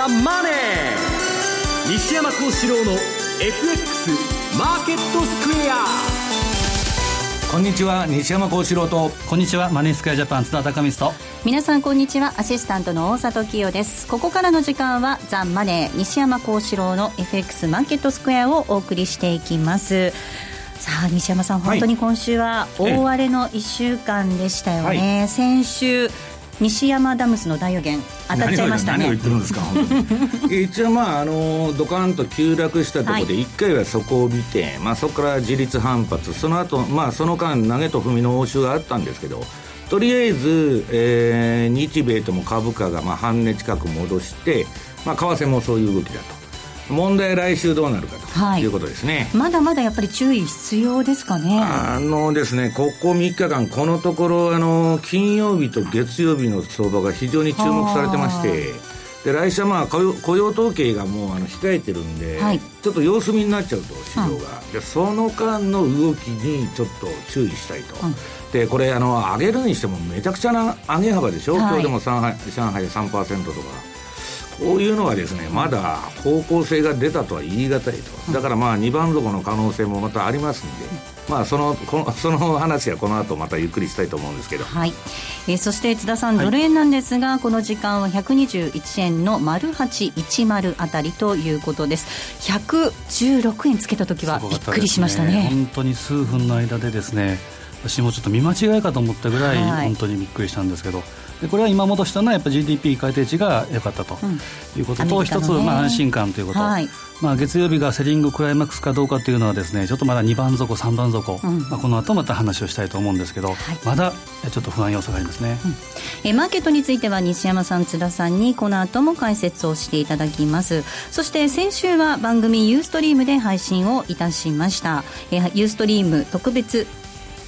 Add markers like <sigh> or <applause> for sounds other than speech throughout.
ザ・マネー」西山幸四郎の FX マーケットスクエア。こんにちは西山幸四郎と。こんにちはマネースクエアジャパン津田隆光と。皆さんこんにちはアシスタントの大里清です。ここからの時間はザ・マネー西山幸四郎の FX マーケットスクエアをお送りしていきます。さあ西山さん、本当に今週は大荒れの1週間でしたよね、はい、先週西山ダムスの大予言当たっちゃいましたね。何を言ってるんですか <laughs> 一応まああのドカンと急落したところで1回はそこを見て、はい、まあ、そこから自立反発。その後、まあその間投げと踏みの応酬があったんですけどとりあえず、えー、日米とも株価がまあ半値近く戻して、まあ、為替もそういう動きだと問題は来週どうなるかとい。うことですね、はい、まだまだやっぱり注意必要ですかね。あのですねここ3日間このところあの金曜日と月曜日の相場が非常に注目されてましてで来週はまあ雇用雇用統計がもうあの控えてるんで、はい、ちょっと様子見になっちゃうと市場が、うん、でその間の動きにちょっと注意したいと、うん、でこれあの上げるにしてもめちゃくちゃな上げ幅でしょ、はい、今日でも上海上海3%とかこういうのはですねまだ方向性が出たとは言い難いと。だからまあ2番底の可能性もまたありますんで、まあ、そのこの <laughs> その話はこの後またゆっくりしたいと思うんですけど、はい。えー、そして津田さん、ドル円なんですがこの時間は121円の丸810あたりということです。116円つけた時はびっくりしましたね、ね、本当に数分の間でですね私もちょっと見間違いかと思ったぐらい、本当にびっくりしたんですけど、でこれは今戻したのはやっぱ GDP 改定値が良かったということと、うん、一つ、まあ、安心感ということ、はい、まあ、月曜日がセリングクライマックスかどうかというのはですねちょっとまだ2番底3番底、うん、まあ、この後また話をしたいと思うんですけど、はい、まだちょっと不安要素がありますね、うん、えマーケットについては西山さん津田さんにこの後も解説をしていただきます。そして先週は番組ユーストリームで配信をいたしました。えユーストリーム特別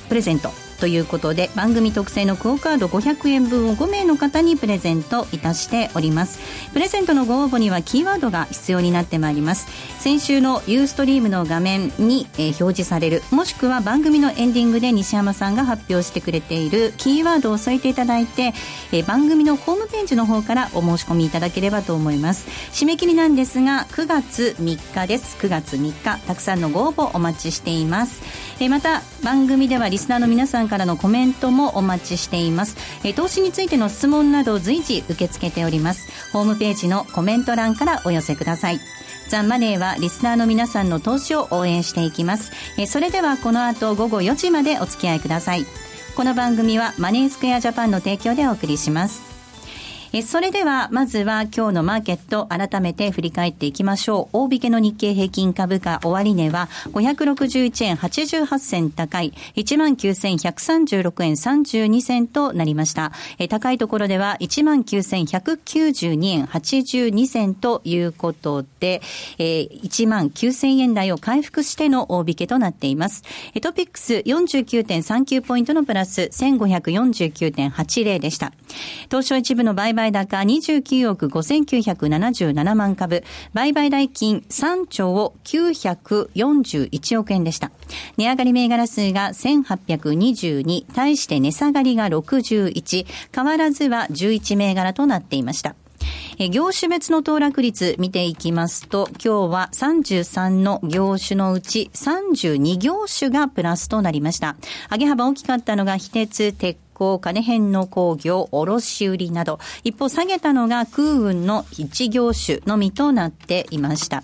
プレゼントということで番組特製のクオカード500円分を5名の方にプレゼントいたしております。プレゼントのご応募にはキーワードが必要になってまいります。先週のユーストリームの画面に、えー、表示されるもしくは番組のエンディングで西山さんが発表してくれているキーワードを添えていただいて、えー、番組のホームページの方からお申し込みいただければと思います。締め切りなんですが9月3日です。9月3日たくさんのご応募お待ちしています、えー、また番組ではリスナーの皆さんからのコメントもお待ちしています、え投資についての質問など随時受け付けておりますホームページのコメント欄からお寄せくださいザ・マネーはリスナーの皆さんの投資を応援していきます。えそれではこの後午後4時までお付き合いください。この番組はマネースクエアジャパンの提供でお送りします。えそれでは、まずは今日のマーケット、改めて振り返っていきましょう。大引けの日経平均株価終値は、561円88銭高い、19,136円32銭となりました。え高いところでは、19,192円82銭ということで、え19,000円台を回復しての大引けとなっています。トピックス49.39ポイントのプラス、1549.80でした。東証一部の売買売高29億5977万株、売買代金3兆941億円でした。値上がり銘柄数が1822、対して値下がりが61、変わらずは11銘柄となっていました。え業種別の騰落率見ていきますと、今日は33の業種のうち32業種がプラスとなりました。上げ幅大きかったのが非鉄、鉄鋼、金編の工業、卸売など、一方下げたのが空運の一業種のみとなっていました。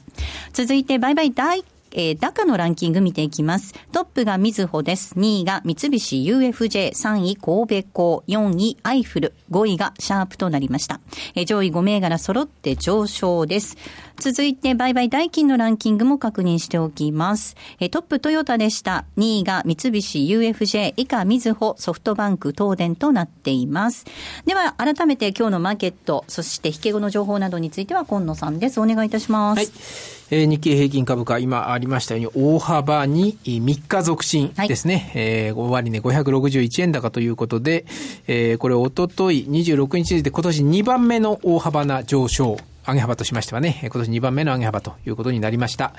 続いて売買大えー、高のランキング見ていきます。トップがみずほです。2位が三菱 UFJ、3位神戸港、4位アイフル、5位がシャープとなりました。えー、上位5銘柄揃って上昇です。続いて、売買代金のランキングも確認しておきます。えトップトヨタでした。2位が三菱 UFJ 以下みずほソフトバンク東電となっています。では、改めて今日のマーケット、そして引け後の情報などについては今野さんです。お願いいたします。はい。えー、日経平均株価、今ありましたように、大幅に3日続伸ですね。はい、えー、終値561円高ということで、えー、これ、おととい26日で今年2番目の大幅な上昇上げ幅としましてはね、今年2番目の上げ幅ということになりました。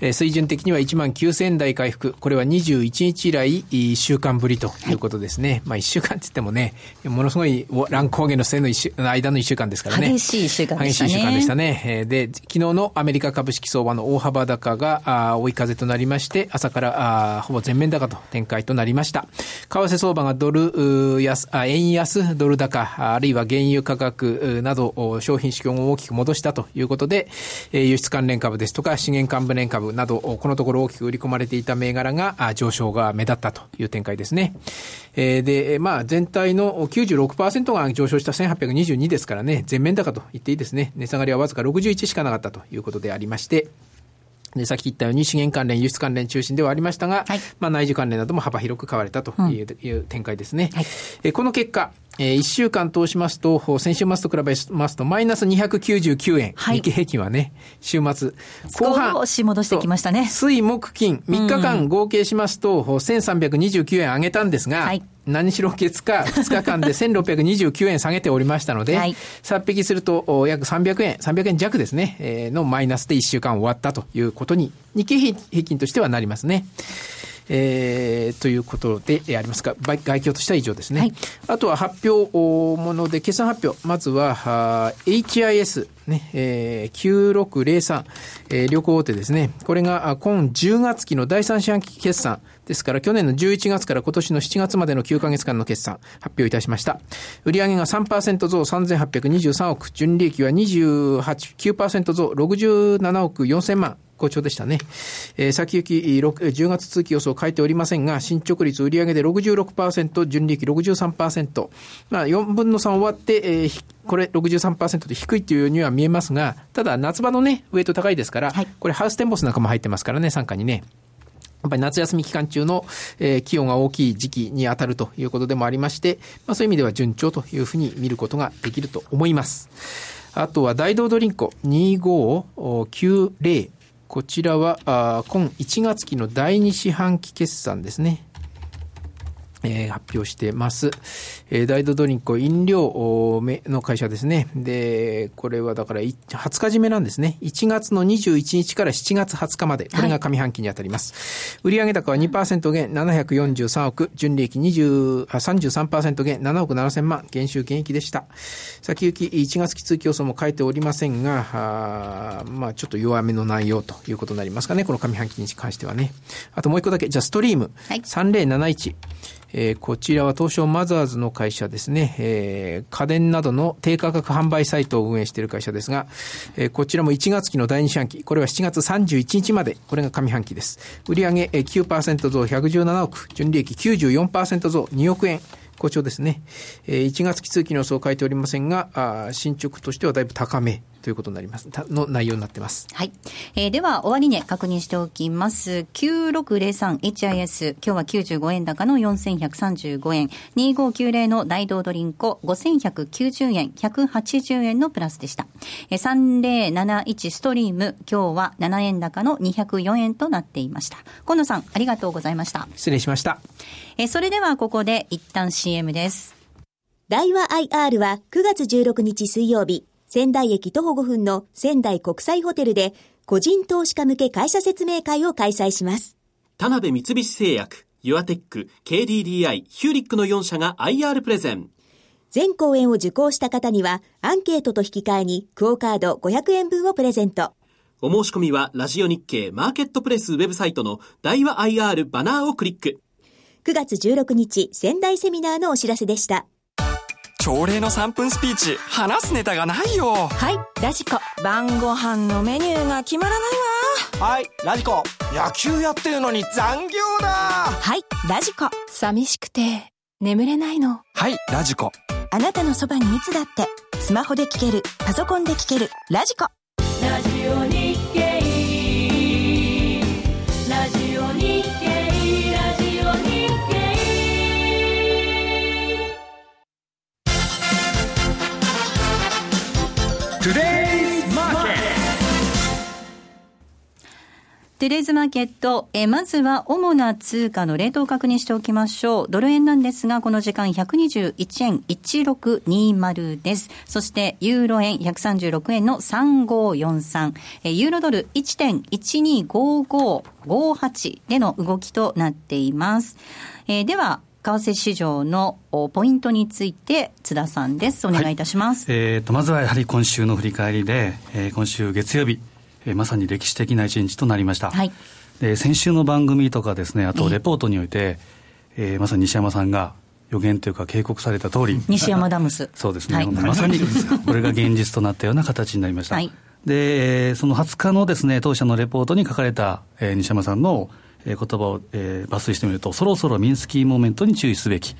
えー、水準的には1万9000円台回復。これは21日以来、1週間ぶりということですね。はい、まあ1週間って言ってもね、ものすごい乱高下の末の週間の1週間ですからね。激しい1週間でしたね。激しい1週間でしたね。で、昨日のアメリカ株式相場の大幅高があ追い風となりまして、朝からあほぼ全面高と展開となりました。為替相場がドル安、あ円安、ドル高、あるいは原油価格など商品市況を大きく戻したということで、輸出関連株ですとか資源関連株など、このところ大きく売り込まれていた銘柄が上昇が目立ったという展開ですね。で、まあ全体の96%が上昇した1822ですからね、全面高と言っていいですね。値下がりはわずか61しかなかったということでありまして、で、さっき言ったように資源関連、輸出関連中心ではありましたが、はい、まあ内需関連なども幅広く買われたといううん、いう展開ですね。はい、えこの結果、えー、1週間通しますと、先週末と比べますと、マイナス299円。はい、日経平均はね、週末。後半。少し戻してきましたね。水、木、金、3日間合計しますと、1329円上げたんですが、はい、何しろ月か2日間で <laughs> 1629円下げておりましたので、はい、さっ引きすると約300円、300円弱ですね、えー、のマイナスで1週間終わったということに、日経平均としてはなりますね。えー、ということでありますが、外況としては以上ですね。はい、あとは発表もので、決算発表。まずは、HIS、ね、えー、9603、えー、旅行大手ですね。これが、今10月期の第3四半期決算。ですから、去年の11月から今年の7月までの9ヶ月間の決算、発表いたしました。売上が3%増3823億、純利益は28、9%増67億4000万。好調でしたね。えー、先行き10月通期予想を書いておりませんが、進捗率売上で66%、純利益63%。まあ、4分の3終わって、えー、これ63%で低いというようには見えますが、ただ夏場のね、ウェイト高いですから、はい、これハウステンボスなんかも入ってますからね、参加にね。やっぱり夏休み期間中の、えー、気温が大きい時期に当たるということでもありまして、まあ、そういう意味では順調というふうに見ることができると思います。あとは大道ドリンク2590こちらは、あ今1月期の第2四半期決算ですね。えー、発表してます。えー、大ドドリンク飲料の会社ですね。で、これはだから20日締めなんですね。1月の21日から7月20日まで。これが上半期に当たります。はい、売上高は2%減743億、純利益20 33%減7億7000万、減収減益でした。先行き1月期通競争も書いておりませんが、あまあちょっと弱めの内容ということになりますかね。この上半期に関してはね。あともう一個だけ、じゃあストリーム。はい、3071。え、こちらは東証マザーズの会社ですね、え、家電などの低価格販売サイトを運営している会社ですが、え、こちらも1月期の第2四半期、これは7月31日まで、これが上半期です。売上9%増117億、純利益94%増2億円。好調ですね。1月期通期の予想を書いておりませんが、進捗としてはだいぶ高めということになります。の内容になってます。はい。えー、では、終値確認しておきます。9603HIS、今日は95円高の4135円。2590の大道ドリンコ、5190円、180円のプラスでした。えー、3071ストリーム、今日は7円高の204円となっていました。今野さん、ありがとうございました。失礼しました。えー、それではここで一旦 CM です。大和 IR は9月16日水曜日、仙台駅徒歩5分の仙台国際ホテルで個人投資家向け会社説明会を開催します。田辺三菱製薬、ユアテック、KDDI、ヒューリックの4社が IR プレゼン。全公演を受講した方にはアンケートと引き換えにクオカード500円分をプレゼント。お申し込みはラジオ日経マーケットプレスウェブサイトの大和 IR バナーをクリック。9月16日仙台セミナーのお知らせでした。朝礼の3分スピーチ話すネタがないよはいラジコ晩ご飯のメニューが決まらないわはいラジコ野球やってるのに残業だはいラジコ寂しくて眠れないのはいラジコあなたのそばにいつだってスマホで聞けるパソコンで聞けるラジコラジオにトゥデイズマーケット、えまずは主な通貨のレートを確認しておきましょう。ドル円なんですが、この時間121円1620です。そして、ユーロ円136円の3543。えユーロドル1.125558での動きとなっています。え、では、為替市場のポイントについて津田さんですお願いいたします、はい、えーと、まずはやはり今週の振り返りで、えー、今週月曜日、えー、まさに歴史的な一日となりました、はい、で先週の番組とかですねあとレポートにおいて、えー、えー、まさに西山さんが予言というか警告された通り。<laughs> 西山ダムス。<laughs> そうですね、はい、まさに <laughs> これが現実となったような形になりました、はい、でその20日のですね当社のレポートに書かれた、えー、西山さんのえー、言葉を、えー、抜粋してみると、そろそろミンスキーモーメントに注意すべき。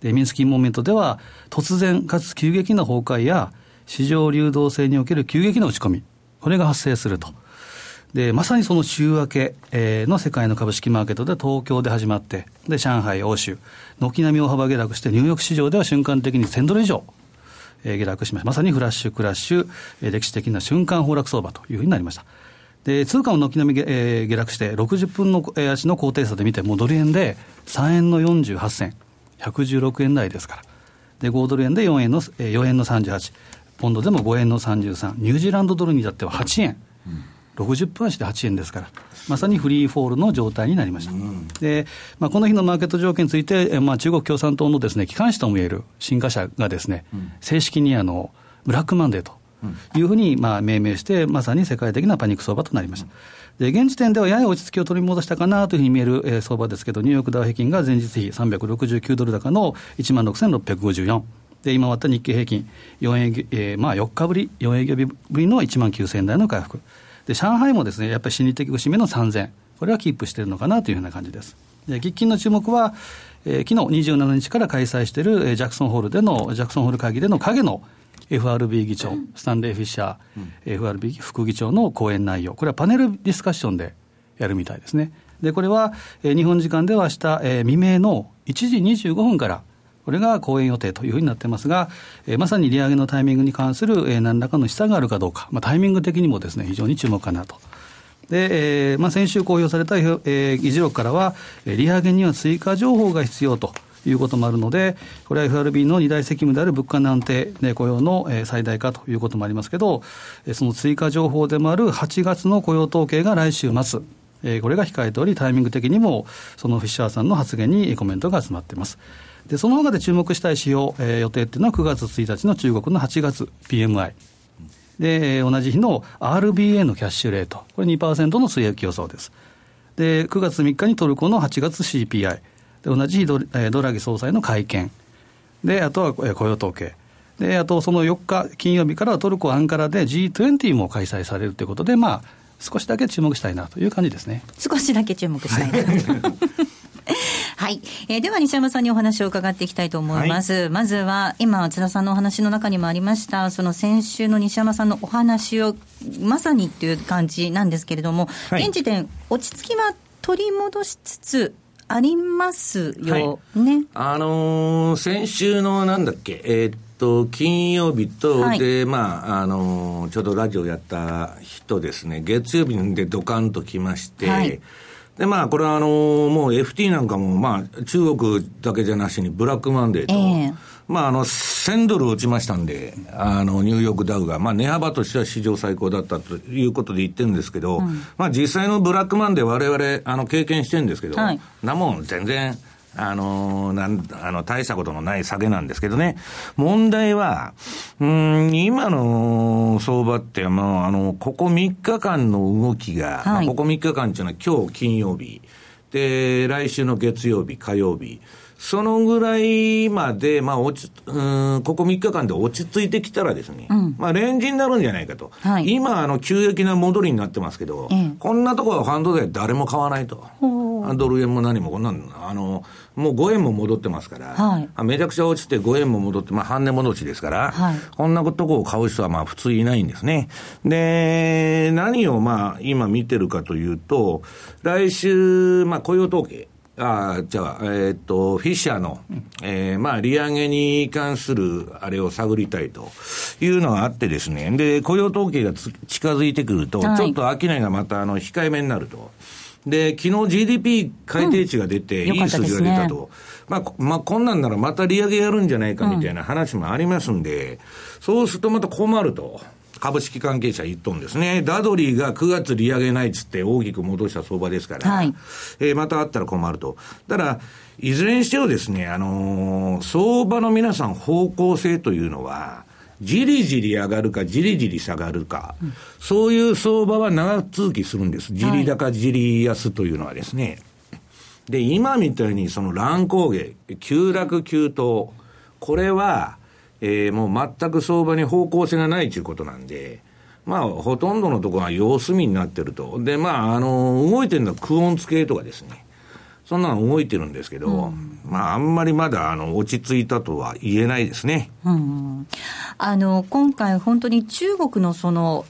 で、ミンスキーモーメントでは、突然かつ急激な崩壊や、市場流動性における急激な落ち込み、これが発生すると。で、まさにその週明け、え、の世界の株式マーケットで東京で始まって、で、上海、欧州、軒並み大幅下落して、ニューヨーク市場では瞬間的に1000ドル以上、え、下落しました。まさにフラッシュクラッシュ、え、歴史的な瞬間崩落相場というふうになりました。で通貨も軒並み、えー、下落して、60分の足の高低差で見ても、ドル円で3円の48銭、116円台ですから、で5ドル円で4円の ,4 円の38、ポンドでも5円の33、ニュージーランドドルに至っては8円。60分足で8円ですから、まさにフリーフォールの状態になりました。うん、で、まあ、この日のマーケット条件について、まあ、中国共産党のですね、機関紙ともいえる新華社がですね、うん、正式にあの、ブラックマンデーというふうにまあ命名して、まさに世界的なパニック相場となりました。で現時点ではやや落ち着きを取り戻したかなというふうに見える、えー、相場ですけど、ニューヨークダウ平均が前日比369ドル高の1万6654。で、今割った日経平均、4営業、えー、まあ4日ぶり、4営業日ぶりの1万9000台の回復。で、上海もですね、やっぱり心理的節目の3000。これはキープしているのかなというふうな感じです。で、喫緊の注目は、えー、昨日27日から開催している、えー、ジャクソンホールでの、ジャクソンホール会議での影の FRB 議長、スタンレー・フィッシャー、うん、FRB 副議長の講演内容、これはパネルディスカッションでやるみたいですね。で、これは、えー、日本時間では明日、えー、未明の1時25分から、これが講演予定というふうになってますが、えー、まさに利上げのタイミングに関する、えー、何らかの示唆があるかどうか、まあ、タイミング的にもですね、非常に注目かなと。で、えーまあ、先週公表された、えー、議事録からは、利上げには追加情報が必要と。いうこともあるので、これは FRB の二大責務である物価の安定、ね、雇用の最大化ということもありますけど、その追加情報でもある8月の雇用統計が来週末、これが控えており、タイミング的にも、そのフィッシャーさんの発言にコメントが集まっています。で、その他で注目したい指標、えー、予定っていうのは9月1日の中国の8月 PMI。で、同じ日の RBA のキャッシュレート。これ2%の据え置き予想です。で、9月3日にトルコの8月 CPI。で同じ日ドドラギ総裁の会見、であとは雇用統計。で、あとその4日金曜日からトルコ・アンカラで G20 も開催されるということで、まあ、少しだけ注目したいなという感じですね。少しだけ注目したいな。はい、<laughs> えー、では西山さんにお話を伺っていきたいと思います。はい、まずは今津田さんのお話の中にもありましたその先週の西山さんのお話をまさにっていう感じなんですけれども、はい、現時点落ち着きは取り戻しつつありますよね。はい、あのー、先週のなんだっけ、えー、っと、金曜日と、はい、で、まあ、あのー、ちょうどラジオやった日ですね、月曜日でドカンと来まして、はいで、まあ、これはあのー、もう FT なんかも、まあ、中国だけじゃなしに、ブラックマンデーと、えー、まあ、あの、1000ドル落ちましたんで、あの、ニューヨークダウが、まあ、値幅としては史上最高だったということで言ってるんですけど、うん、まあ、実際のブラックマンデー我々、あの、経験してるんですけど、はい、なもん全然、あのなん、あの、大したことのない下げなんですけどね。問題は、うん、今の相場って、まあ、あの、ここ3日間の動きが、はい、まあ、ここ3日間っていうのは今日金曜日、で、来週の月曜日、火曜日、そのぐらいまで、まあ、落ち、うん、ここ3日間で落ち着いてきたらですね、うん、まあ、レンジになるんじゃないかと。はい、今、あの、急激な戻りになってますけど、こんなところはファンドで誰も買わないと。ドル円も何もこんなん、あの、もう5円も戻ってますから、はい、めちゃくちゃ落ちて5円も戻って、まあ、半値戻しですから、はい、こんなとこを買う人はまあ普通いないんですね。で、何をまあ今見てるかというと、来週、まあ雇用統計、あじゃあ、えー、っと、フィッシャーの、えー、まあ、利上げに関するあれを探りたいというのがあってですね、で、雇用統計が近づいてくると、はい、ちょっと商いがまたあの控えめになると。で、昨日 GDP 改定値が出て、いい数字が出たと。まあ、まあ、こんなんならまた利上げやるんじゃないかみたいな話もありますんで、うん、そうするとまた困ると。株式関係者言っとんですね。ダドリーが9月利上げないっつって大きく戻した相場ですから、はい、えー、またあったら困ると。ただ、いずれにしてもですね、あのー、相場の皆さん方向性というのは、じりじり上がるか、じりじり下がるか、うん、そういう相場は長続きするんです。じり高、じり安というのはですね。で、今みたいにその乱高下、急落急騰、これは、えー、もう全く相場に方向性がないということなんで、まあ、ほとんどのところは様子見になってると。で、まあ、あの、動いてるのはクオンツ系とかですね。そんなの動いてるんですけど、うん、まあ、あんまりまだ、あの、落ち着いたとは言えないですね。うん、あの、今回本当に中国のその、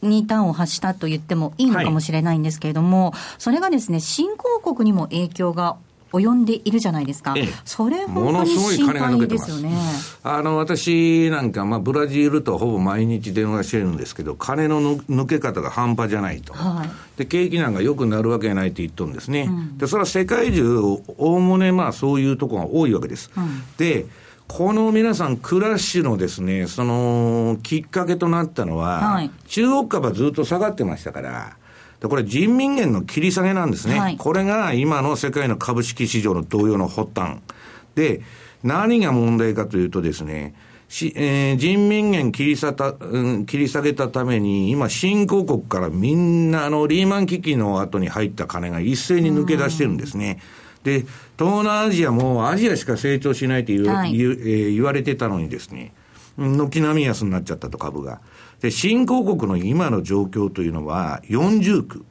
に端を発したと言ってもいいのかもしれないんですけれども、はい、それがですね、新興国にも影響が及んでいるじゃないですか、ええ、それものすごい金が抜けてます、ね、あの私なんか、まあ、ブラジルとほぼ毎日電話してるんですけど、金の抜け方が半端じゃないと、はい、で景気なんか良くなるわけないって言っとるんですね、うん、でそれは世界中、おおむねまあそういうところが多いわけです。うん、でこの皆さん、クラッシュのですね、そのきっかけとなったのは、はい、中国株はずっと下がってましたから、で、これ人民元の切り下げなんですね。はい、これが今の世界の株式市場の同様の発端。で、何が問題かというとですね、しえー、人民元切りさた、うん、切り下げたために、今、新興国からみんな、あの、リーマン危機の後に入った金が一斉に抜け出してるんですね。で、東南アジアもアジアしか成長しないと言,、はい、言,、えー、言われてたのにですね、軒並み安になっちゃったと株が。で、新興国の今の状況というのは、40区。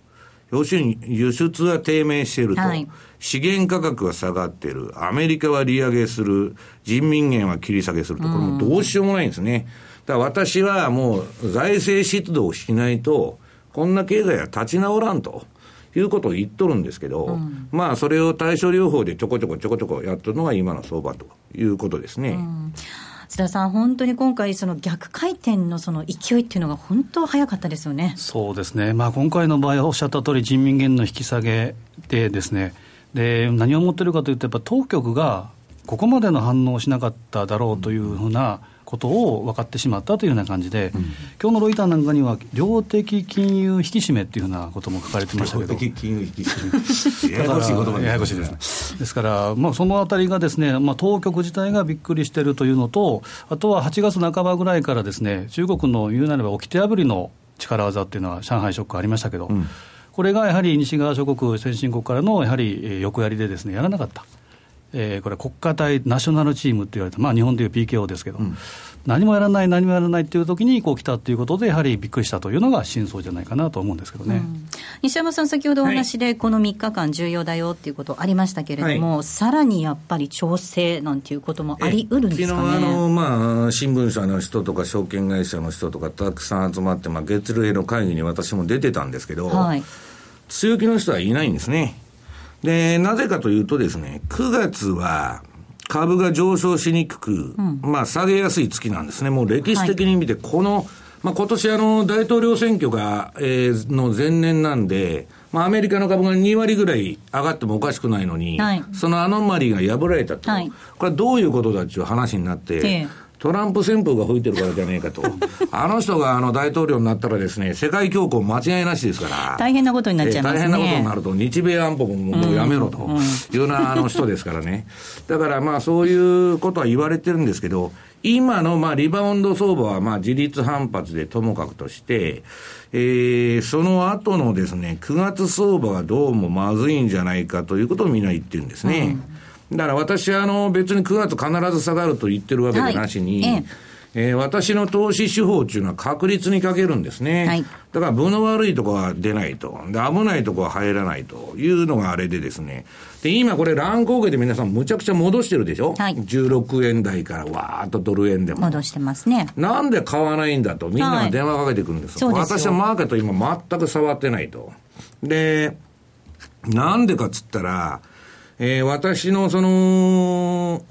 要するに輸出は低迷していると、はい、資源価格は下がっている、アメリカは利上げする、人民元は切り下げすると、これもどうしようもないんですね。だから私はもう財政出動しないと、こんな経済は立ち直らんと。いうことを言っとるんですけど、うん、まあ、それを対処療法でちょこちょこちょこちょこやっとるのが今の相場ということですね。うん津田さん、本当に今回、その逆回転のその勢いっていうのが、本当早かったですよね。そうですね、まあ、今回の場合はおっしゃった通り、人民元の引き下げでですね、で何を思ってるかというと、やっぱ当局がここまでの反応をしなかっただろうというふうな、ことを分かってしまったというような感じで、うん、今日のロイターなんかには、量的金融引き締めっていうようなことも書かれてましたけど、量的金融引き締め、<laughs> ややこしい言葉ややこしいですね。ですから、まあ、そのあたりがですね、まあ、当局自体がびっくりしているというのと、あとは8月半ばぐらいからですね、中国の言うなれば、掟破りの力技っていうのは、上海ショックありましたけど、うん、これがやはり西側諸国、先進国からのやはり横やりでですね、やらなかった。えー、これ、国家対ナショナルチームって言われた、まあ、日本でいう PKO ですけど、うん、何もやらない、何もやらないっていうときにこう来たということで、やはりびっくりしたというのが真相じゃないかなと思うんですけどね、うん、西山さん、先ほどお話で、この3日間、重要だよっていうことありましたけれども、はい、さらにやっぱり調整なんていうこともありうるんですかね。昨日あの、まあ、新聞社の人とか、証券会社の人とか、たくさん集まって、まあ、月例の会議に私も出てたんですけど、はい、強気の人はいないんですね。で、なぜかというとですね、9月は、株が上昇しにくく、うん、まあ下げやすい月なんですね。もう歴史的に見て、この、はい、まあ今年あの大統領選挙が、えー、の前年なんで、まあアメリカの株が2割ぐらい上がってもおかしくないのに、はい、そのアノマリーが破られたと。はい、これはどういうことだっていう話になって、えートランプ旋風が吹いてるからじゃねえかと。<laughs> あの人があの大統領になったらですね、世界恐慌間違いなしですから。大変なことになっちゃいますね。大変なことになると、日米安保ももうやめろというようなあの人ですからね。だからまあそういうことは言われてるんですけど、今のまあリバウンド相場はまあ自立反発でともかくとして、えー、その後のですね、9月相場がどうもまずいんじゃないかということをみんな言ってるんですね。うんだから私はあの別に9月必ず下がると言ってるわけでなしに、はいえええー、私の投資手法っていうのは確率にかけるんですね。はい、だから分の悪いとこは出ないと。で、危ないとこは入らないというのがあれでですね。で、今これ乱高下で皆さんむちゃくちゃ戻してるでしょ？はい。16円台からわーっとドル円でも。戻してますね。なんで買わないんだと？みんなが電話かけてくるんです。はい、私はマーケット今全く触ってないと。で、なんでかっつったら、えー、私のその、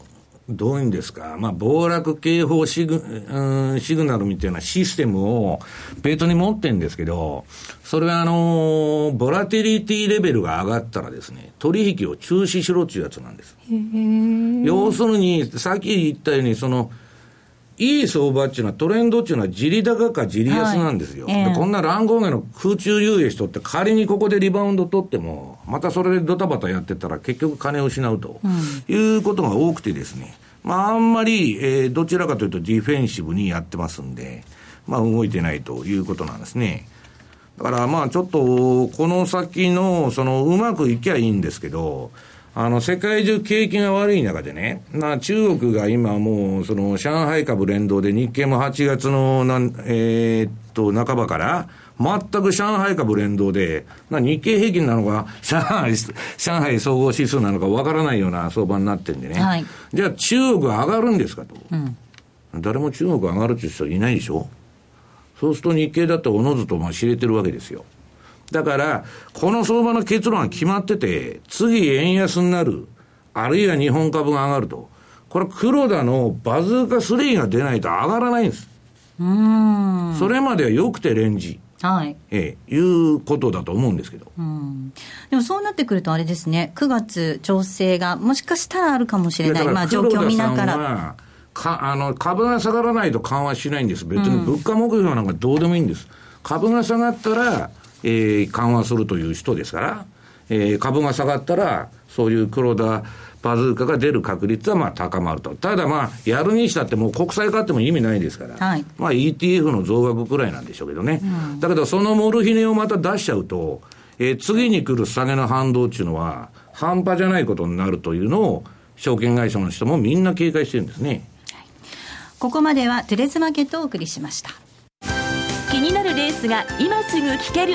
どういうんですか、まあ、暴落警報シグ,、うん、シグナルみたいなシステムをベートに持ってんですけど、それはあの、ボラティリティレベルが上がったらですね、取引を中止しろっていうやつなんです。要するに、さっき言ったように、その、いい相場っていうのは、トレンドっていうのは、じり高かじり安なんですよ。はいえー、こんな乱高下の空中遊泳しとって、仮にここでリバウンド取っても、またそれでドタバタやってたら、結局金を失うと、うん、いうことが多くてですね、まあ、あんまり、えー、どちらかというとディフェンシブにやってますんで、まあ、動いてないということなんですね。だからまあちょっと、この先の、その、うまくいきゃいいんですけど、あの、世界中景気が悪い中でね、まあ中国が今もう、その、上海株連動で日経も8月のなん、えー、っと、半ばから、全く上海株連動で、な日経平均なのか、上海、上海総合指数なのかわからないような相場になってんでね。はい、じゃあ中国上がるんですかと。うん、誰も中国上がるっていう人いないでしょそうすると日経だとおのずとまあ知れてるわけですよ。だから、この相場の結論は決まってて、次円安になる、あるいは日本株が上がると。これ黒田のバズーカ3が出ないと上がらないんです。うん。それまではよくてレンジ。はい。ええ、いうことだと思うんですけど。うん。でもそうなってくるとあれですね、9月調整がもしかしたらあるかもしれない。まあ状況を見ながら。か、あの、株が下がらないと緩和しないんです。別に物価目標なんかどうでもいいんです。うん、株が下がったら、えー、緩和するという人ですから、えー、株が下がったら、そういう黒田バズーカが出る確率はまあ高まると。ただまあ、やるにしたってもう国債買っても意味ないですから、はい、まあ ETF の増額くらいなんでしょうけどね。うん、だけどそのモルヒネをまた出しちゃうと、えー、次に来る下げの反動っていうのは、半端じゃないことになるというのを、証券会社の人もみんな警戒してるんですね。ここまではトゥレズマーケットをお送りしました。気になるレースが今すぐ聞ける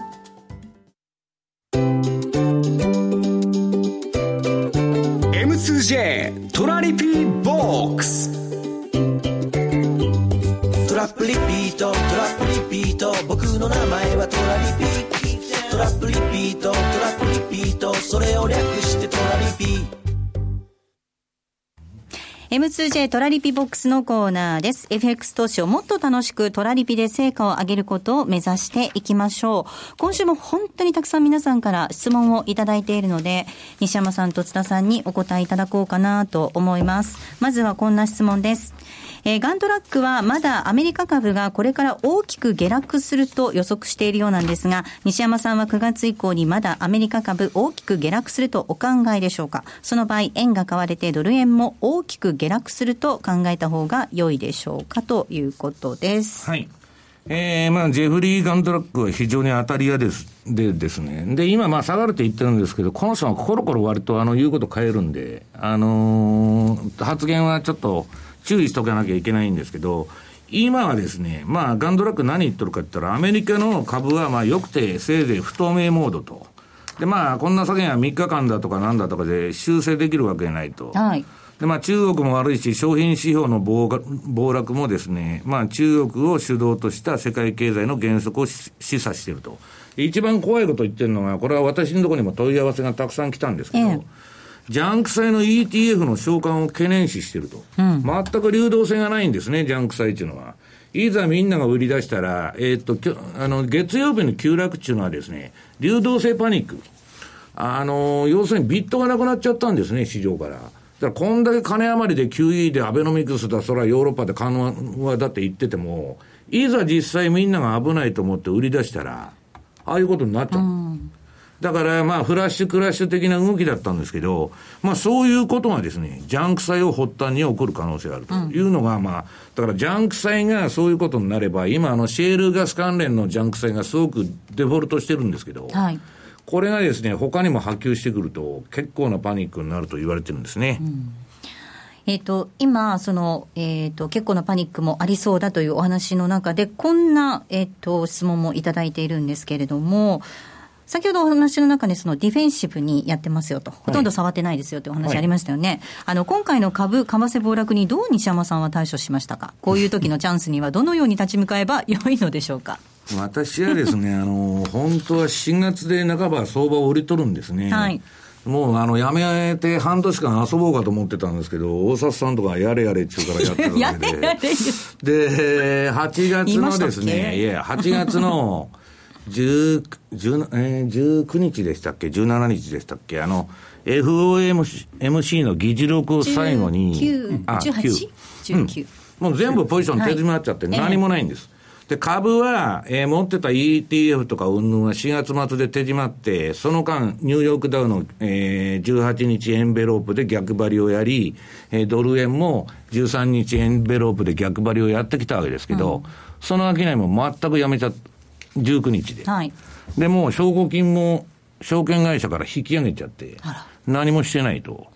2J トラリピーボックス。トラップリピートトラップリピート。僕の名前はトラリピ。ートラップリピートトラップリピート。それを略してトラリピ。M2J トラリピボックスのコーナーです。FX 投資をもっと楽しくトラリピで成果を上げることを目指していきましょう。今週も本当にたくさん皆さんから質問をいただいているので、西山さんと津田さんにお答えいただこうかなと思います。まずはこんな質問です。えー、ガントラックはまだアメリカ株がこれから大きく下落すると予測しているようなんですが、西山さんは9月以降にまだアメリカ株大きく下落するとお考えでしょうか？その場合、円が買われてドル円も大きく下落すると考えた方が良いでしょうかということです。はい。えー、まあ、ジェフリー・ガントラックは非常に当たり屋です。でですね。で、今、まあ、下がるって言ってるんですけど、この人はコロコロ割と、あの、言うこと変えるんで、あのー、発言はちょっと、注意しとかなきゃいけないんですけど、今はですね、まあ、ガンドラック何言ってるかって言ったら、アメリカの株はまあ、よくて、せいぜい不透明モードと。で、まあ、こんな先は3日間だとかなんだとかで修正できるわけないと。はい。で、まあ、中国も悪いし、商品指標の暴暴落もですね、まあ、中国を主導とした世界経済の減速を示唆していると。一番怖いこと言ってるのが、これは私のところにも問い合わせがたくさん来たんですけど、ええジャンク債の ETF の償還を懸念視してると、うん、全く流動性がないんですね、ジャンク債っていうのは。いざみんなが売り出したら、えー、っと、あの、月曜日の急落っていうのはですね、流動性パニック。あの、要するにビットがなくなっちゃったんですね、市場から。だからこんだけ金余りで QE でアベノミクスだ、それはヨーロッパで緩和だって言ってても、いざ実際みんなが危ないと思って売り出したら、ああいうことになっちゃう。うんだからまあフラッシュクラッシュ的な動きだったんですけど、まあそういうことがですね、ジャンク債を発端に起こる可能性があるというのが、まあ、だからジャンク債がそういうことになれば、今あのシェールガス関連のジャンク債がすごくデフォルトしてるんですけど、はい、これがですね、他にも波及してくると結構なパニックになると言われてるんですね。うん。えと、今、その、えっ、ー、と、結構なパニックもありそうだというお話の中で、こんな、えっ、ー、と、質問もいただいているんですけれども、先ほどお話の中でそのディフェンシブにやってますよと、ほとんど触ってないですよというお話ありましたよね。はい、あの、今回の株、為替暴落にどう西山さんは対処しましたか？こういう時のチャンスにはどのように立ち向かえば良いのでしょうか？<laughs> 私はですね、<laughs> あの、本当は4月で半ば相場を売り取るんですね。はい。もうあの、やめて半年間遊ぼうかと思ってたんですけど、大札さんとかやれやれっちゅうからやってるわけで。<laughs> で、8月のですね、いや、8月の10、10えー、19日でしたっけ ?17 日でしたっけ？あの、FOMC の議事録を最後に。9、あ、18? 19、うん、もう全部ポジション手詰まっちゃって何もないんです。で、株は、えー、持ってた ETF とか云々は4月末で手締まって、その間、ニューヨークダウの、えー、18日エンベロープで逆張りをやり、えー、ドル円も13日エンベロープで逆張りをやってきたわけですけど、うん、その商いも全くやめちゃ、19日で。はい。で、もう証拠金も証券会社から引き上げちゃって、何もしてないと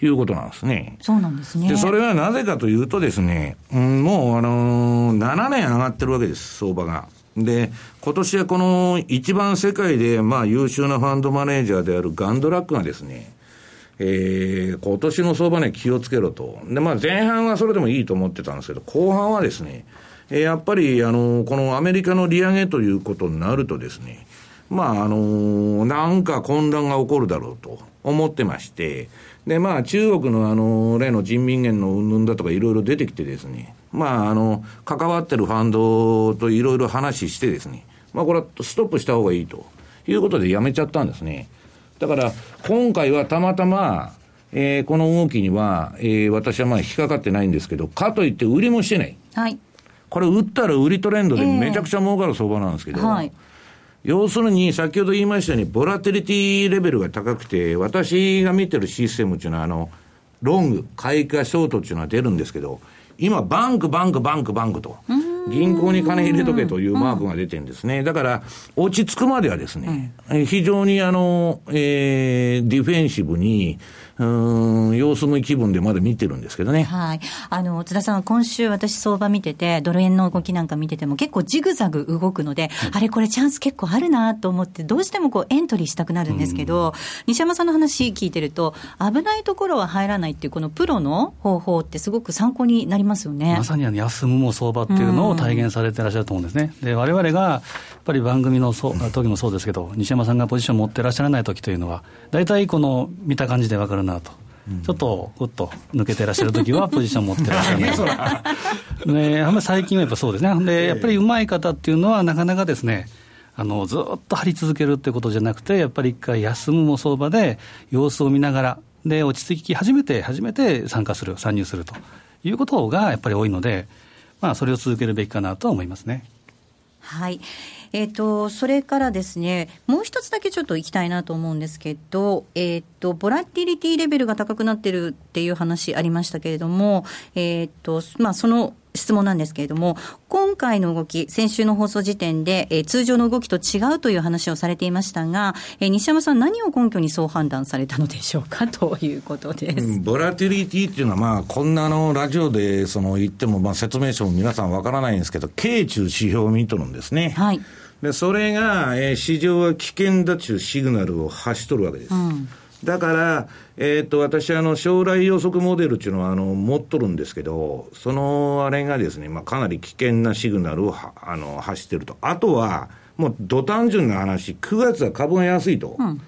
いうことなんですね。うん、そうなんですね。で、それはなぜかというとですね、うん、もう、あのー、7年上がってるわけです、相場が。で、今年はこの一番世界で、まあ優秀なファンドマネージャーであるガンドラックがですね、えー、今年の相場ね、気をつけろと。で、まあ前半はそれでもいいと思ってたんですけど、後半はですね、え、やっぱり、あの、このアメリカの利上げということになるとですね、まあ、あのなんか混乱が起こるだろうと思ってまして、で、まあ、中国のあの、例の人民元の云々だとかいろいろ出てきてですね、まあ、あの、関わってるファンドといろいろ話してですね、まあ、これはストップした方がいいということでやめちゃったんですね。だから、今回はたまたま、えー、この動きには、えー、私はまあ引っかかってないんですけど、かといって売りもしてない。はい。これ売ったら売りトレンドでめちゃくちゃ儲かる相場なんですけど、えーはい、要するに、先ほど言いましたように、ボラテリティレベルが高くて、私が見てるシステムっていうのは、あの、ロング、買いかショートっていうのは出るんですけど、今、バンク、バンク、バンク、バンクと、銀行に金入れとけというマークが出てるんですね。だから、落ち着くまではですね、非常にあの、えー、ディフェンシブに、うん、様子見気分でまだ見てるんですけどね。はい。あの、津田さん、今週私相場見てて、ドル円の動きなんか見てても結構ジグザグ動くので、あれこれチャンス結構あるなと思って、どうしてもこうエントリーしたくなるんですけど、西山さんの話聞いてると、危ないところは入らないっていうこのプロの方法ってすごく参考になりますよね。まさにあの休むも相場っていうのを体現されてらっしゃると思うんですね。で、我々がやっぱり番組のそ時もそうですけど、西山さんがポジション持ってらっしゃらない時というのは、大体この見た感じでわかるなと。ちょっとぐっと抜けてらっしゃるときは、ポジション持ってらっしゃる <laughs> ね、あんまり最近はやっぱそうですね、でやっぱりうまい方っていうのは、なかなかですね、あのずっと張り続けるってことじゃなくて、やっぱり一回休むも相場で、様子を見ながら、で落ち着き始めて、初めて参加する、参入すると。いうことがやっぱり多いので、まあ、それを続けるべきかなと思いますね。はいえっ、ー、と、それからですね、もう一つだけちょっと行きたいなと思うんですけど、えっ、ー、と、ボラティリティレベルが高くなってるっていう話ありましたけれども、えっ、ー、と、まあ、その質問なんですけれども、今回の動き、先週の放送時点で、えー、通常の動きと違うという話をされていましたが、えー、西山さん、何を根拠にそう判断されたのでしょうかということです、うん、ボラティリティっていうのは、まあ、こんなのラジオでその言っても、まあ、説明書も皆さんわからないんですけど、軽中指標を見とるんですね。はいで、それが、えー、市場は危険だというシグナルを発しとるわけです。うん、だから、えっ、ー、と、私、あの、将来予測モデルっていうのは、あの、持っとるんですけど、その、あれがですね、まあ、かなり危険なシグナルをあの、発してると。あとは、もう、ど単純な話、9月は株が安いと。うん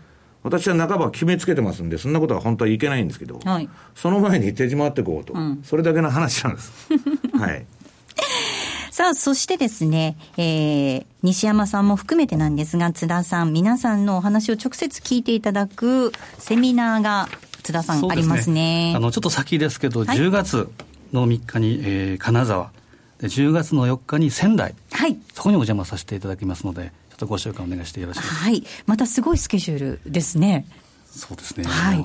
私は半ば決めつけてますんで、そんなことは本当はいけないんですけど、はい、その前に手締まっていこうと、うん、それだけの話なんです。<laughs> はい。さあ、そしてですね、えー、西山さんも含めてなんですが、津田さん、皆さんのお話を直接聞いていただくセミナーが津田さん、ね、ありますね。あの、ちょっと先ですけど、はい、10月の3日に、えー、金沢、で10月の4日に仙台、はい、そこにお邪魔させていただきますので、ちょっとご紹介お願いしてよろしいですか？はい、またすごいスケジュールですね。そうですね。はい。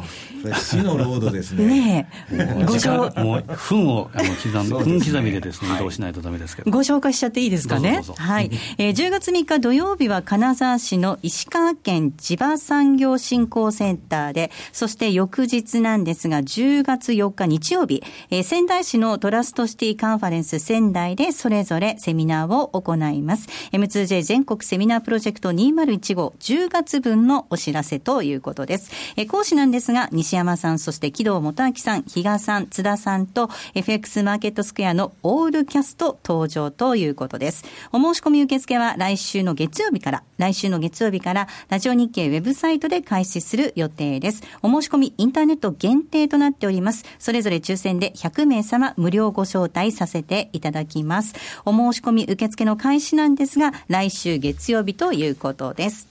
死のロードですね。ねご紹もう、分を、あの、刻ん分刻みでですね、移動しないとダメですけど。ご紹介しちゃっていいですかね？はい。えー、10月3日土曜日は金沢市の石川県千葉産業振興センターで、そして翌日なんですが、10月4日日曜日、えー、仙台市のトラストシティカンファレンス仙台でそれぞれセミナーを行います。M2J 全国セミナープロジェクト2015 10月分のお知らせということです。え講師なんですが、西山さん、そして木戸元明さん、比嘉さん、津田さんと、FX マーケットスクエアのオールキャスト登場ということです。お申し込み受付は来週の月曜日から、来週の月曜日から、ラジオ日経ウェブサイトで開始する予定です。お申し込み、インターネット限定となっております。それぞれ抽選で100名様無料ご招待させていただきます。お申し込み受付の開始なんですが、来週月曜日ということです。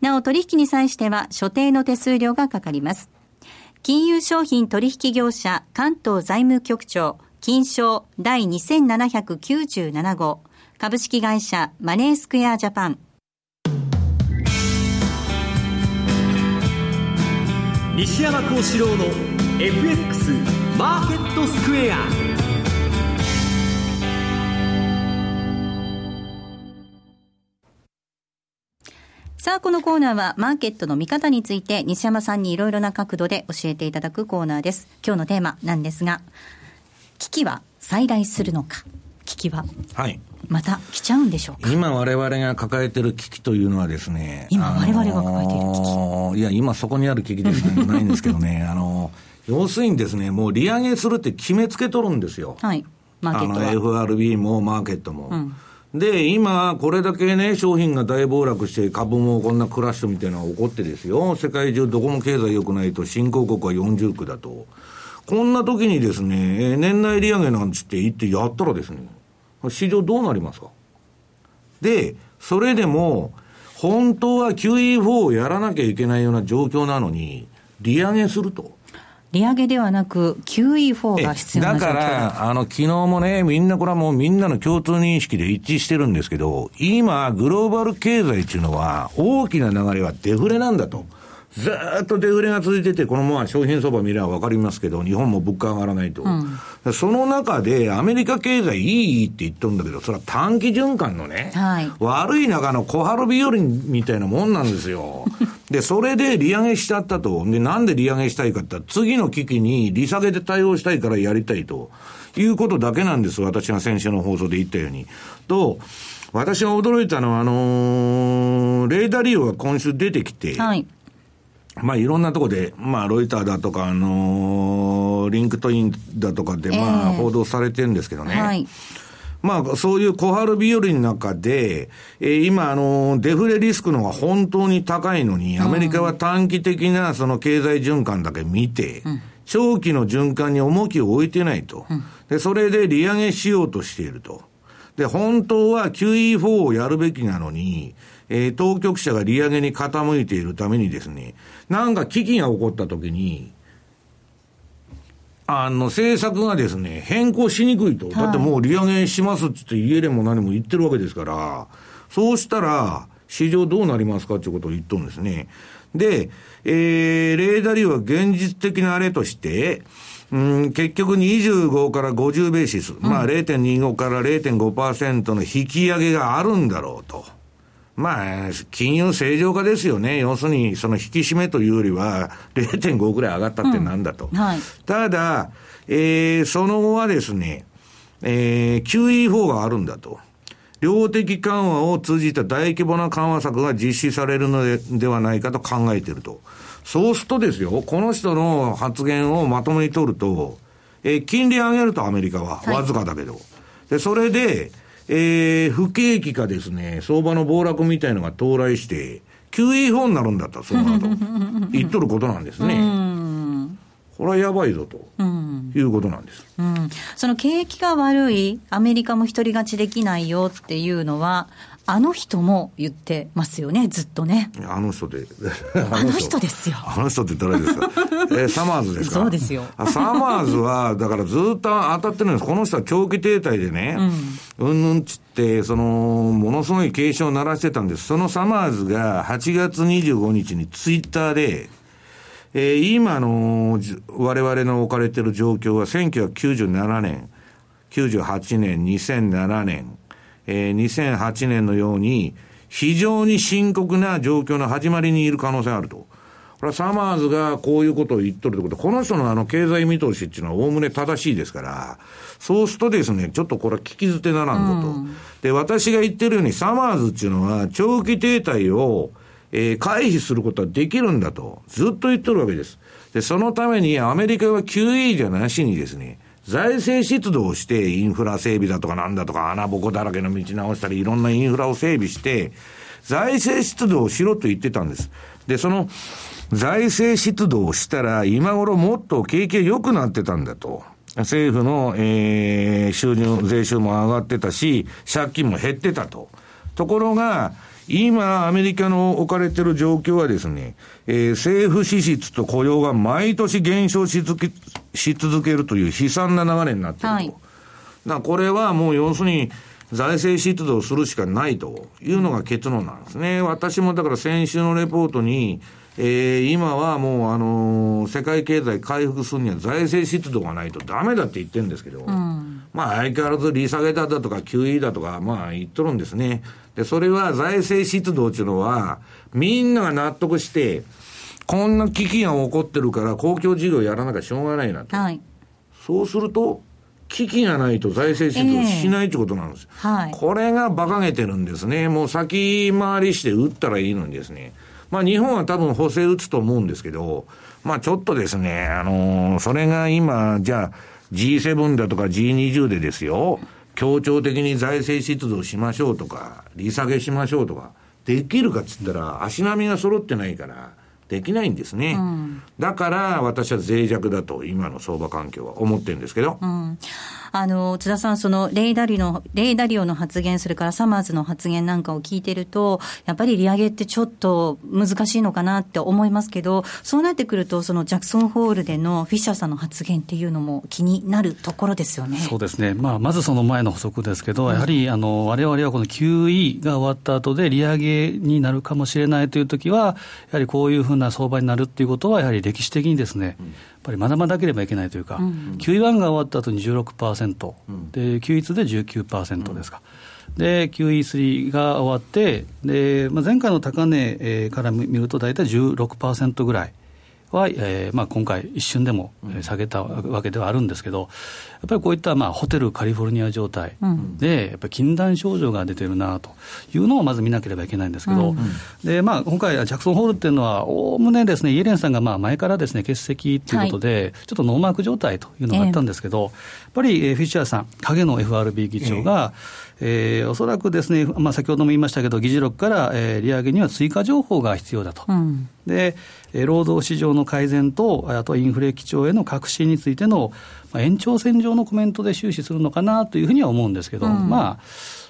なお取引に際しては所定の手数料がかかります。金融商品取引業者関東財務局長金賞第2797号。株式会社マネースクエアジャパン。西山幸四郎の FX マーケットスクエア。さあ、このコーナーはマーケットの見方について西山さんにいろいろな角度で教えていただくコーナーです。今日のテーマなんですが、危機は再来するのか？危機は。はい。また来ちゃうんでしょうか？今我々が抱えてる危機というのはですね。今我々が抱えている危機。あのー、いや、今そこにある危機ではないんですけどね。<laughs> あのー、要するにですね、もう利上げするって決めつけとるんですよ。はい。マーケットは。あの FRB もマーケットも。うんで、今、これだけね、商品が大暴落して、株もこんなクラッシュみたいなのが起こってですよ、世界中どこも経済良くないと、新興国は40区だと。こんな時にですね、年内利上げなんつって言ってやったらですね、市場どうなりますか？で、それでも、本当は QE4 をやらなきゃいけないような状況なのに、利上げすると。利上げではなく QE4 が必要なだから、あの、昨日もね、みんなこれはもうみんなの共通認識で一致してるんですけど、今、グローバル経済っていうのは、大きな流れはデフレなんだと。ずっとデフレが続いてて、このまま商品相場見れば分かりますけど、日本も物価上がらないと。うん、その中で、アメリカ経済いいって言っとるんだけど、それは短期循環のね、はい、悪い中の小春日和みたいなもんなんですよ。で、それで利上げしちゃったと。で、なんで利上げしたいかって次の危機に利下げで対応したいからやりたいと。いうことだけなんです。私が先週の放送で言ったように。と、私が驚いたのは、あのー、レイ・ダリオが今週出てきて、はいまあいろんなとこで、まあロイターだとか、あのー、リンクトインだとかで、まあ報道されてるんですけどね。はい。まあ、そういう小春日和の中で、えー、今、あの、デフレリスクのが本当に高いのに、アメリカは短期的なその経済循環だけ見て、うん、長期の循環に重きを置いてないと。うん、で、それで利上げしようとしていると。で、本当は QE4 をやるべきなのに、えー、当局者が利上げに傾いているためにですね、なんか危機が起こったときに、あの、政策がですね、変更しにくいと。だってもう利上げしますって言えれも何も言ってるわけですから、そうしたら、市場どうなりますかっていうことを言っとるんですね。で、えー、レーダー利は現実的なあれとして、うん、結局25から50ベーシス、うん、まあ0.25から0.5%の引き上げがあるんだろうと。まあ、金融正常化ですよね。要するに、その引き締めというよりは、0.5ぐらい上がったってなんだと。うんはい、ただ、えー、その後はですね、えー、QE4 があるんだと。量的緩和を通じた大規模な緩和策が実施されるのでではないかと考えていると。そうするとですよ、この人の発言をまともに取ると、えー、金利上げるとアメリカは、わずかだけど。はい、で、それで、えー、不景気かですね、相場の暴落みたいのが到来して、QE4 になるんだった、その後。<laughs> 言っとることなんですね。これはやばいぞと、うん、いうことなんです、うん、その景気が悪い、アメリカも独り勝ちできないよっていうのは、あの人も言ってますよね、ずっとね。あの人で。<laughs> あの人ですよ。あの人って誰ですか？<laughs> えサマーズですか？そうですよ。サマーズは、<laughs> だからずっと当たってるんです。この人は長期停滞でね、うん、うんぬんつって、その、ものすごい警鐘を鳴らしてたんです。そのサマーズが8月25日にツイッターで、えー、今の我々の置かれている状況は1997年、98年、2007年、えー、2008年のように、非常に深刻な状況の始まりにいる可能性があると。これはサマーズがこういうことを言っとるってことこの人のあの経済見通しっていうのはおおむね正しいですから、そうするとですね、ちょっとこれは聞き捨てならんぞと。うん、で、私が言ってるようにサマーズっていうのは長期停滞を、えー、回避することはできるんだと、ずっと言ってるわけです。で、そのためにアメリカは QE じゃなしにですね、財政出動して、インフラ整備だとかなんだとか、穴ぼこだらけの道直したり、いろんなインフラを整備して、財政出動しろと言ってたんです。で、その、財政出動したら、今頃もっと景気良くなってたんだと。政府の、えー、収入、税収も上がってたし、借金も減ってたと。ところが、今、アメリカの置かれてる状況はですね、えー、政府支出と雇用が毎年減少し続け、し続けるという悲惨な流れになっていると。はい、だこれはもう要するに、財政出動するしかないというのが結論なんですね。私もだから先週のレポートに、えー、今はもう、あのー、世界経済回復するには財政出動がないとダメだって言ってるんですけど、うん、まあ相変わらず利下げだとか QE だとか、まあ言っとるんですね。で、それは財政出動っていうのは、みんなが納得して、こんな危機が起こってるから公共事業やらなきゃしょうがないなと。はい、そうすると、危機がないと財政出動しないってことなんです。えーはい、これが馬鹿げてるんですね。もう先回りして打ったらいいのにですね。まあ日本は多分補正打つと思うんですけど、まあちょっとですね、あのー、それが今、じゃあ G7 だとか G20 でですよ、協調的に財政出動しましょうとか、利下げしましょうとか、できるかっつったら、足並みが揃ってないから、できないんですね。うん、だから、私は脆弱だと、今の相場環境は思ってるんですけど。うんあの、津田さん、その、レイダリの、レイダリオの発言、それからサマーズの発言なんかを聞いてると、やっぱり利上げってちょっと難しいのかなって思いますけど、そうなってくると、そのジャクソンホールでのフィッシャーさんの発言っていうのも気になるところですよね。そうですね。まあ、まずその前の補足ですけど、やはり、あの、我々はこの QE が終わった後で利上げになるかもしれないというときは、やはりこういうふうな相場になるっていうことは、やはり歴史的にですね、やっぱり学ばなければいけないというか、うん、QE1 が終わった後に16%、うん、で、QE2 で19%ですか。で、QE3 が終わって、で、まあ、前回の高値から見ると大体16%ぐらい。は、えーまあ、今回、一瞬でも下げたわけではあるんですけど、やっぱりこういったまあホテルカリフォルニア状態で、やっぱり禁断症状が出てるなというのをまず見なければいけないんですけど、うん。でまあ、今回、ジャクソンホールっていうのは、おおむねですね、イエレンさんがまあ前からですね欠席ということで、はい、ちょっとノーマーク状態というのがあったんですけど、えー、やっぱりフィッシャーさん、影の FRB 議長が、えー、おそらくですね、まあ、先ほども言いましたけど、議事録から、えー、利上げには追加情報が必要だと。うんで、労働市場の改善と、あとインフレ基調への確信についての、まあ、延長線上のコメントで終始するのかなというふうには思うんですけど、うん、まあ、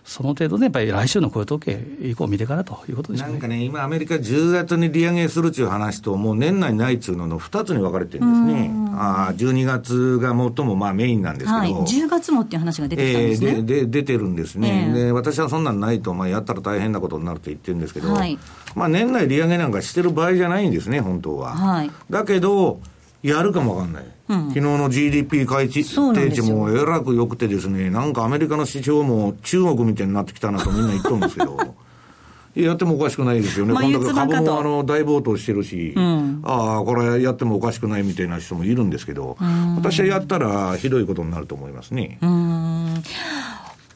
その程度で、やっぱり来週の雇用統計以降見てからということでしょう、ね、なんかね、今、アメリカ10月に利上げするっていう話と、もう年内ないっつうのの2つに分かれてるんですね。あ12月が最もまあメインなんですけど、はい、10月もっていう話が出てきたんですね。えー、でで出てるんですね、えー、で。私はそんなんないと、まあ、やったら大変なことになると言ってるんですけど、はい、まあ、年内利上げなんかしてる場合じゃないんですね、本当は。はい、だけど、やるかもわかんない。うん、昨日の GDP 開定値もえらく良くてですね、なんかアメリカの市場も中国みたいになってきたなとみんな言っとるんですけど。<laughs> やってもおかしくないですよね、こんだけ株もあの大暴騰してるし、うん、ああ、これやってもおかしくないみたいな人もいるんですけど、私はやったらひどいことになると思いますね。うん。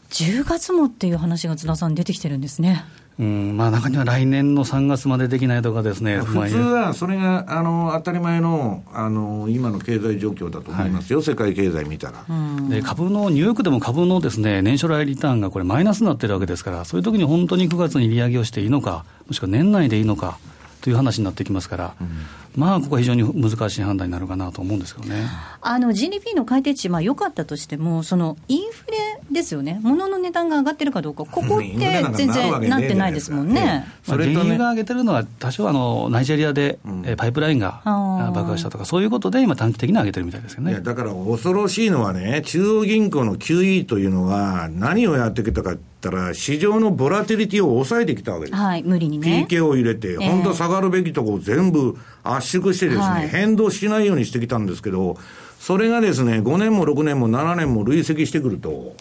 10月もっていう話が津田さん、出てきてるんですね。うんまあ、中には来年の3月までできないとかですね、普通はそれがあの当たり前のあの今の経済状況だと思いますよ、はい、世界経済見たら。で株の、ニューヨークでも株のですね年初来リターンがこれ、マイナスになってるわけですから、そういう時に本当に9月に利上げをしていいのか、もしくは年内でいいのか。という話になってきますから、うん、まあ、ここは非常に難しい判断になるかなと思うんですけどね。あの GDP の改定値、まあ、良かったとしても、そのインフレですよね、物の値段が上がってるかどうか、ここって全然なってないですもんね。それと、ね、が上げてるのは、多少あの、ナイジェリアで、うん、パイプラインが爆破したとか、そういうことで今、短期的に上げてるみたいですよね。だから恐ろしいのはね、中央銀行の QE というのは、何をやってきたかっったら、市場のボラティリティを抑えてきたわけです。はい、無理にね。PK を入れて、本当は下がるべきところを全部圧縮してですね、はい、変動しないようにしてきたんですけど、それがですね、5年も6年も7年も累積してくると、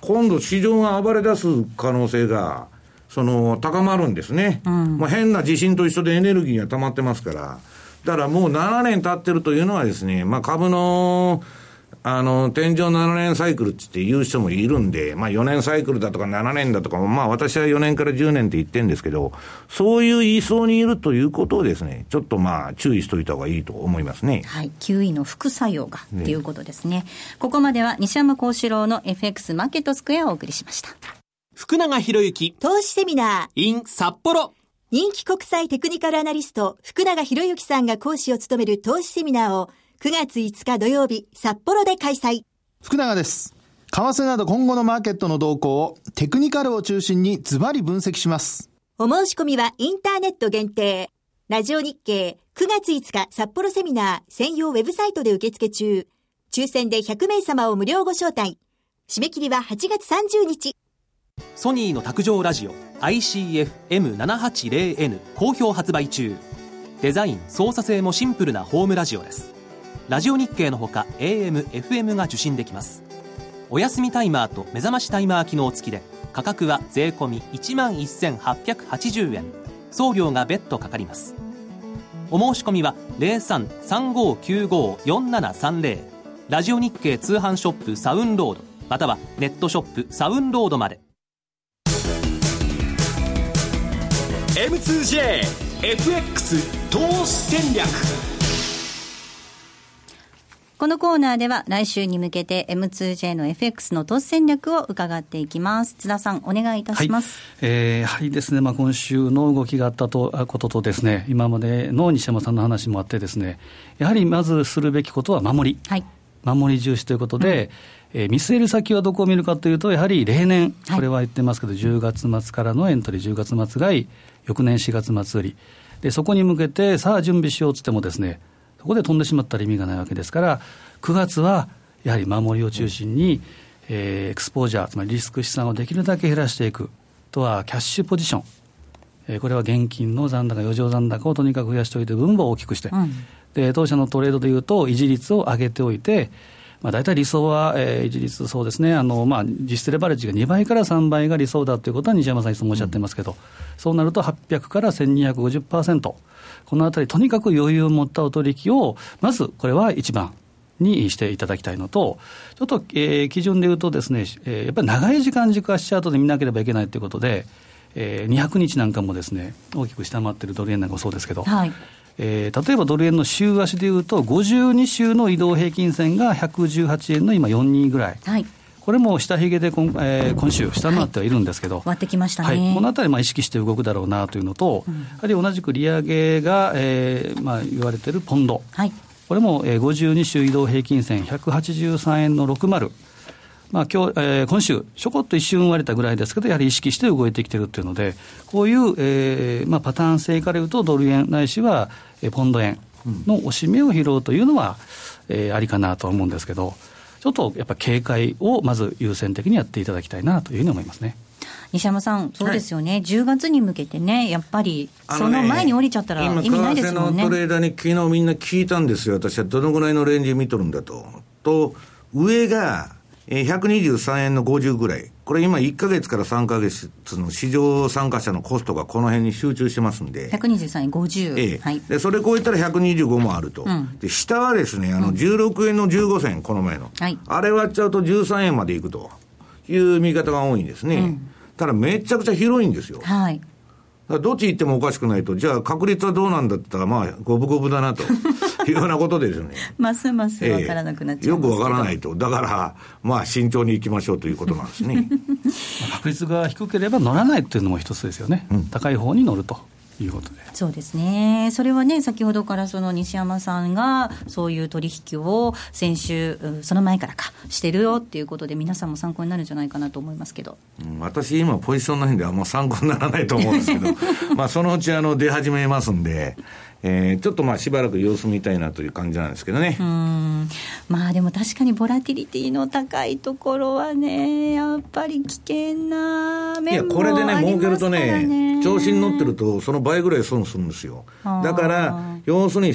今度市場が暴れ出す可能性が、その、高まるんですね。うん、もう変な地震と一緒でエネルギーが溜まってますから。だからもう7年経ってるというのはですね、まあ株の、あの、天井7年サイクルって言う人もいるんで、まあ4年サイクルだとか7年だとかまあ私は4年から10年って言ってるんですけど、そういう言いそうにいるということをですね、ちょっとまあ注意しといた方がいいと思いますね。はい。9位の副作用がっていうことですね。ねここまでは西山幸四郎の FX マーケットスクエアをお送りしました。福永博之投資セミナー in 札幌人気国際テクニカルアナリスト福永博之さんが講師を務める投資セミナーを9月5日土曜日、札幌で開催。福永です。為替など今後のマーケットの動向をテクニカルを中心にズバリ分析します。お申し込みはインターネット限定。ラジオ日経9月5日札幌セミナー専用ウェブサイトで受付中。抽選で100名様を無料ご招待。締め切りは8月30日。ソニーの卓上ラジオ ICF-M780N 好評発売中。デザイン、操作性もシンプルなホームラジオです。ラジオ日経のほか AM、FM が受信できます。お休みタイマーと目覚ましタイマー機能付きで価格は税込1万1880円。送料が別途かかります。お申し込みは0335954730ラジオ日経通販ショップサウンロードまたはネットショップサウンロードまで。M2JFX 投資戦略。このコーナーでは来週に向けて M2J の FX の投資戦略を伺っていきます。津田さん、お願いいたします。はい、えー、やはりですね、まあ、今週の動きがあったとこととですね、今までの西山さんの話もあってですね、やはりまずするべきことは守り。はい。守り重視ということで、えー、見据える先はどこを見るかというと、やはり例年、これは言ってますけど、はい、10月末からのエントリー、10月末買い、翌年4月末売り、でそこに向けて、さあ準備しようつってもですね、そこで飛んでしまったら意味がないわけですから、9月はやはり守りを中心に、えー、エクスポージャー、つまりリスク資産をできるだけ減らしていく、とはキャッシュポジション、えー、これは現金の残高、余剰残高をとにかく増やしておいて、分母を大きくして、うん、で当社のトレードでいうと、維持率を上げておいて、まあ、大体理想は、えー、維持率、そうですね、あのまあ、実質レバレッジが2倍から3倍が理想だということは西山さん、いつもおっしゃってますけど、うん、そうなると800から1250%、このあたり、とにかく余裕を持ったお取引を、まずこれは一番にしていただきたいのと、ちょっと、えー、基準でいうとですね、えー、やっぱり長い時間軸足チャートで見なければいけないということで、えー、200日なんかもですね、大きく下回ってるドル円なんかもそうですけど、はいえー、例えばドル円の週足でいうと、52週の移動平均線が118円の今、42ぐらい。はいこれも下髭で今,、えー、今週、下回ってはいるんですけど、はい、割ってきましたね、はい、このあたり、意識して動くだろうなというのと、うん、やはり同じく利上げが、えーまあ、言われているポンド、はい、これも、えー、52週移動平均線、183円の60。まあ今日えー、今週、ちょこっと一瞬割れたぐらいですけど、やはり意識して動いてきてるっていうので、こういう、えーまあ、パターン性からいうと、ドル円ないしは、えー、ポンド円の押し目を拾うというのは、えー、ありかなと思うんですけど、ちょっとやっぱ警戒をまず優先的にやっていただきたいなというふうに思いますね。西山さん、そうですよね、はい、10月に向けてね、やっぱり、その前に降りちゃったら意味ないですもんね。のトレーダーに昨日みんな聞いたんですよ、私はどのぐらいのレンジ見とるんだと。と、上が123円の50ぐらい。これ今1か月から3か月の市場参加者のコストがこの辺に集中してますんで。123円50。ええ。はい、で、それ超えたら125もあると。うん、で、下はですね、あの、16円の15銭、この前の。はい。あれ割っちゃうと13円までいくという見方が多いんですね。うん、ただめちゃくちゃ広いんですよ。はい。どっち行ってもおかしくないと、じゃあ確率はどうなんだったら、まあ、五分五分だなと <laughs> いうようなことですね。ますます分からなくなっちゃう、えー、よく分からないと。だから、まあ、慎重にいきましょうということなんですね。確率が低ければ乗らないっていうのも一つですよね。うん、高い方に乗ると。いうことでそうですね、それはね、先ほどからその西山さんが、そういう取引を先週、その前からか、してるよっていうことで、皆さんも参考になるんじゃないかなと思いますけど、うん、私、今、ポジションないんで、あんま参考にならないと思うんですけど、<laughs> まあそのうちあの出始めますんで。えー、ちょっとまあしばらく様子見たいなという感じなんですけどねうんまあでも確かにボラティリティの高いところはね、やっぱり危険な面もありますからね。いや、これでね、儲けるとね、調子に乗ってると、その倍ぐらい損するんですよ。だから、要するに、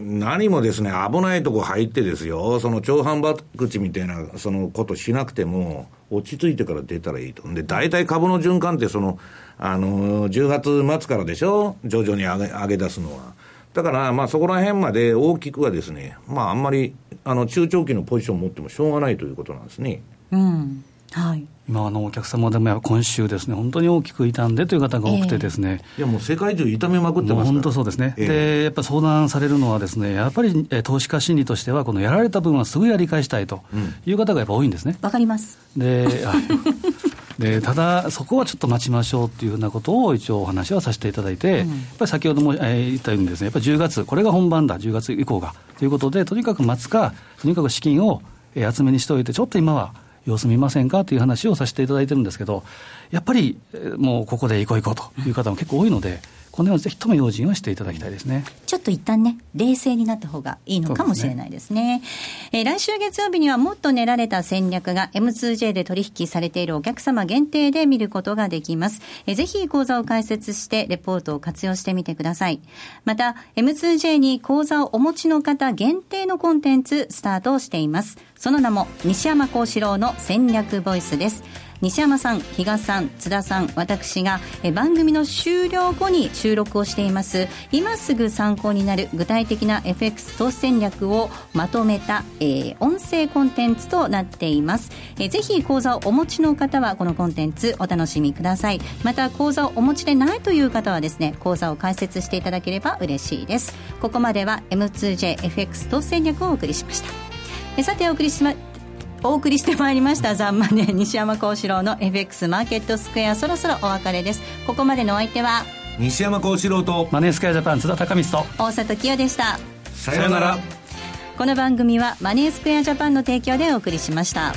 何もですね、危ないとこ入ってですよ、その長反爆口みたいなそのことしなくても、落ち着いてから出たらいいと。で、大体株の循環って、その、あの、10月末からでしょ？徐々に上げ上げ出すのは。だから、まあそこら辺まで大きくはですね、まああんまり、あの、中長期のポジションを持ってもしょうがないということなんですね。うん。はい。今あのお客様でも今週ですね、本当に大きく傷んでという方が多くてですね、えー、いやもう世界中痛めまくってます本当そうですね、えー、でやっぱり相談されるのはですね、やっぱり投資家心理としては、このやられた分はすぐやり返したいという方がやっぱ多いんですね。わ、かります。ででただ、そこはちょっと待ちましょうっていうふうなことを一応お話はさせていただいて、うん、やっぱり先ほども、えー、言ったようにですね、やっぱり10月、これが本番だ、10月以降がということで、とにかく待つか、とにかく資金を集めにしておいて、ちょっと今は。様子見ませんかという話をさせていただいてるんですけど、やっぱりもうここで行こう行こうという方も結構多いので、このようにぜひとも用心はしていただきたいですね。ちょっと一旦ね、冷静になった方がいいのかもしれないですね。すねえー、来週月曜日にはもっと練られた戦略が M2J で取引されているお客様限定で見ることができます。えー、ぜひ講座を開設してレポートを活用してみてください。また、M2J に講座をお持ちの方限定のコンテンツスタートしています。その名も西山幸四郎の戦略ボイスです。西山さん、比嘉さん、津田さん、私が番組の終了後に収録をしています今すぐ参考になる具体的な FX 投資戦略をまとめた、えー、音声コンテンツとなっています、えー、ぜひ講座をお持ちの方はこのコンテンツお楽しみください。また講座をお持ちでないという方はですね講座を開設していただければ嬉しいです。ここまでは M2JFX 投資戦略をお送りしました。さてお送りしまお送りしてまいりましたザンマネ西山幸四郎の FX マーケットスクエアそろそろお別れです。ここまでのお相手は西山幸四郎とマネースクエアジャパン津田隆光と大里清でした。さようなら。この番組はマネースクエアジャパンの提供でお送りしました。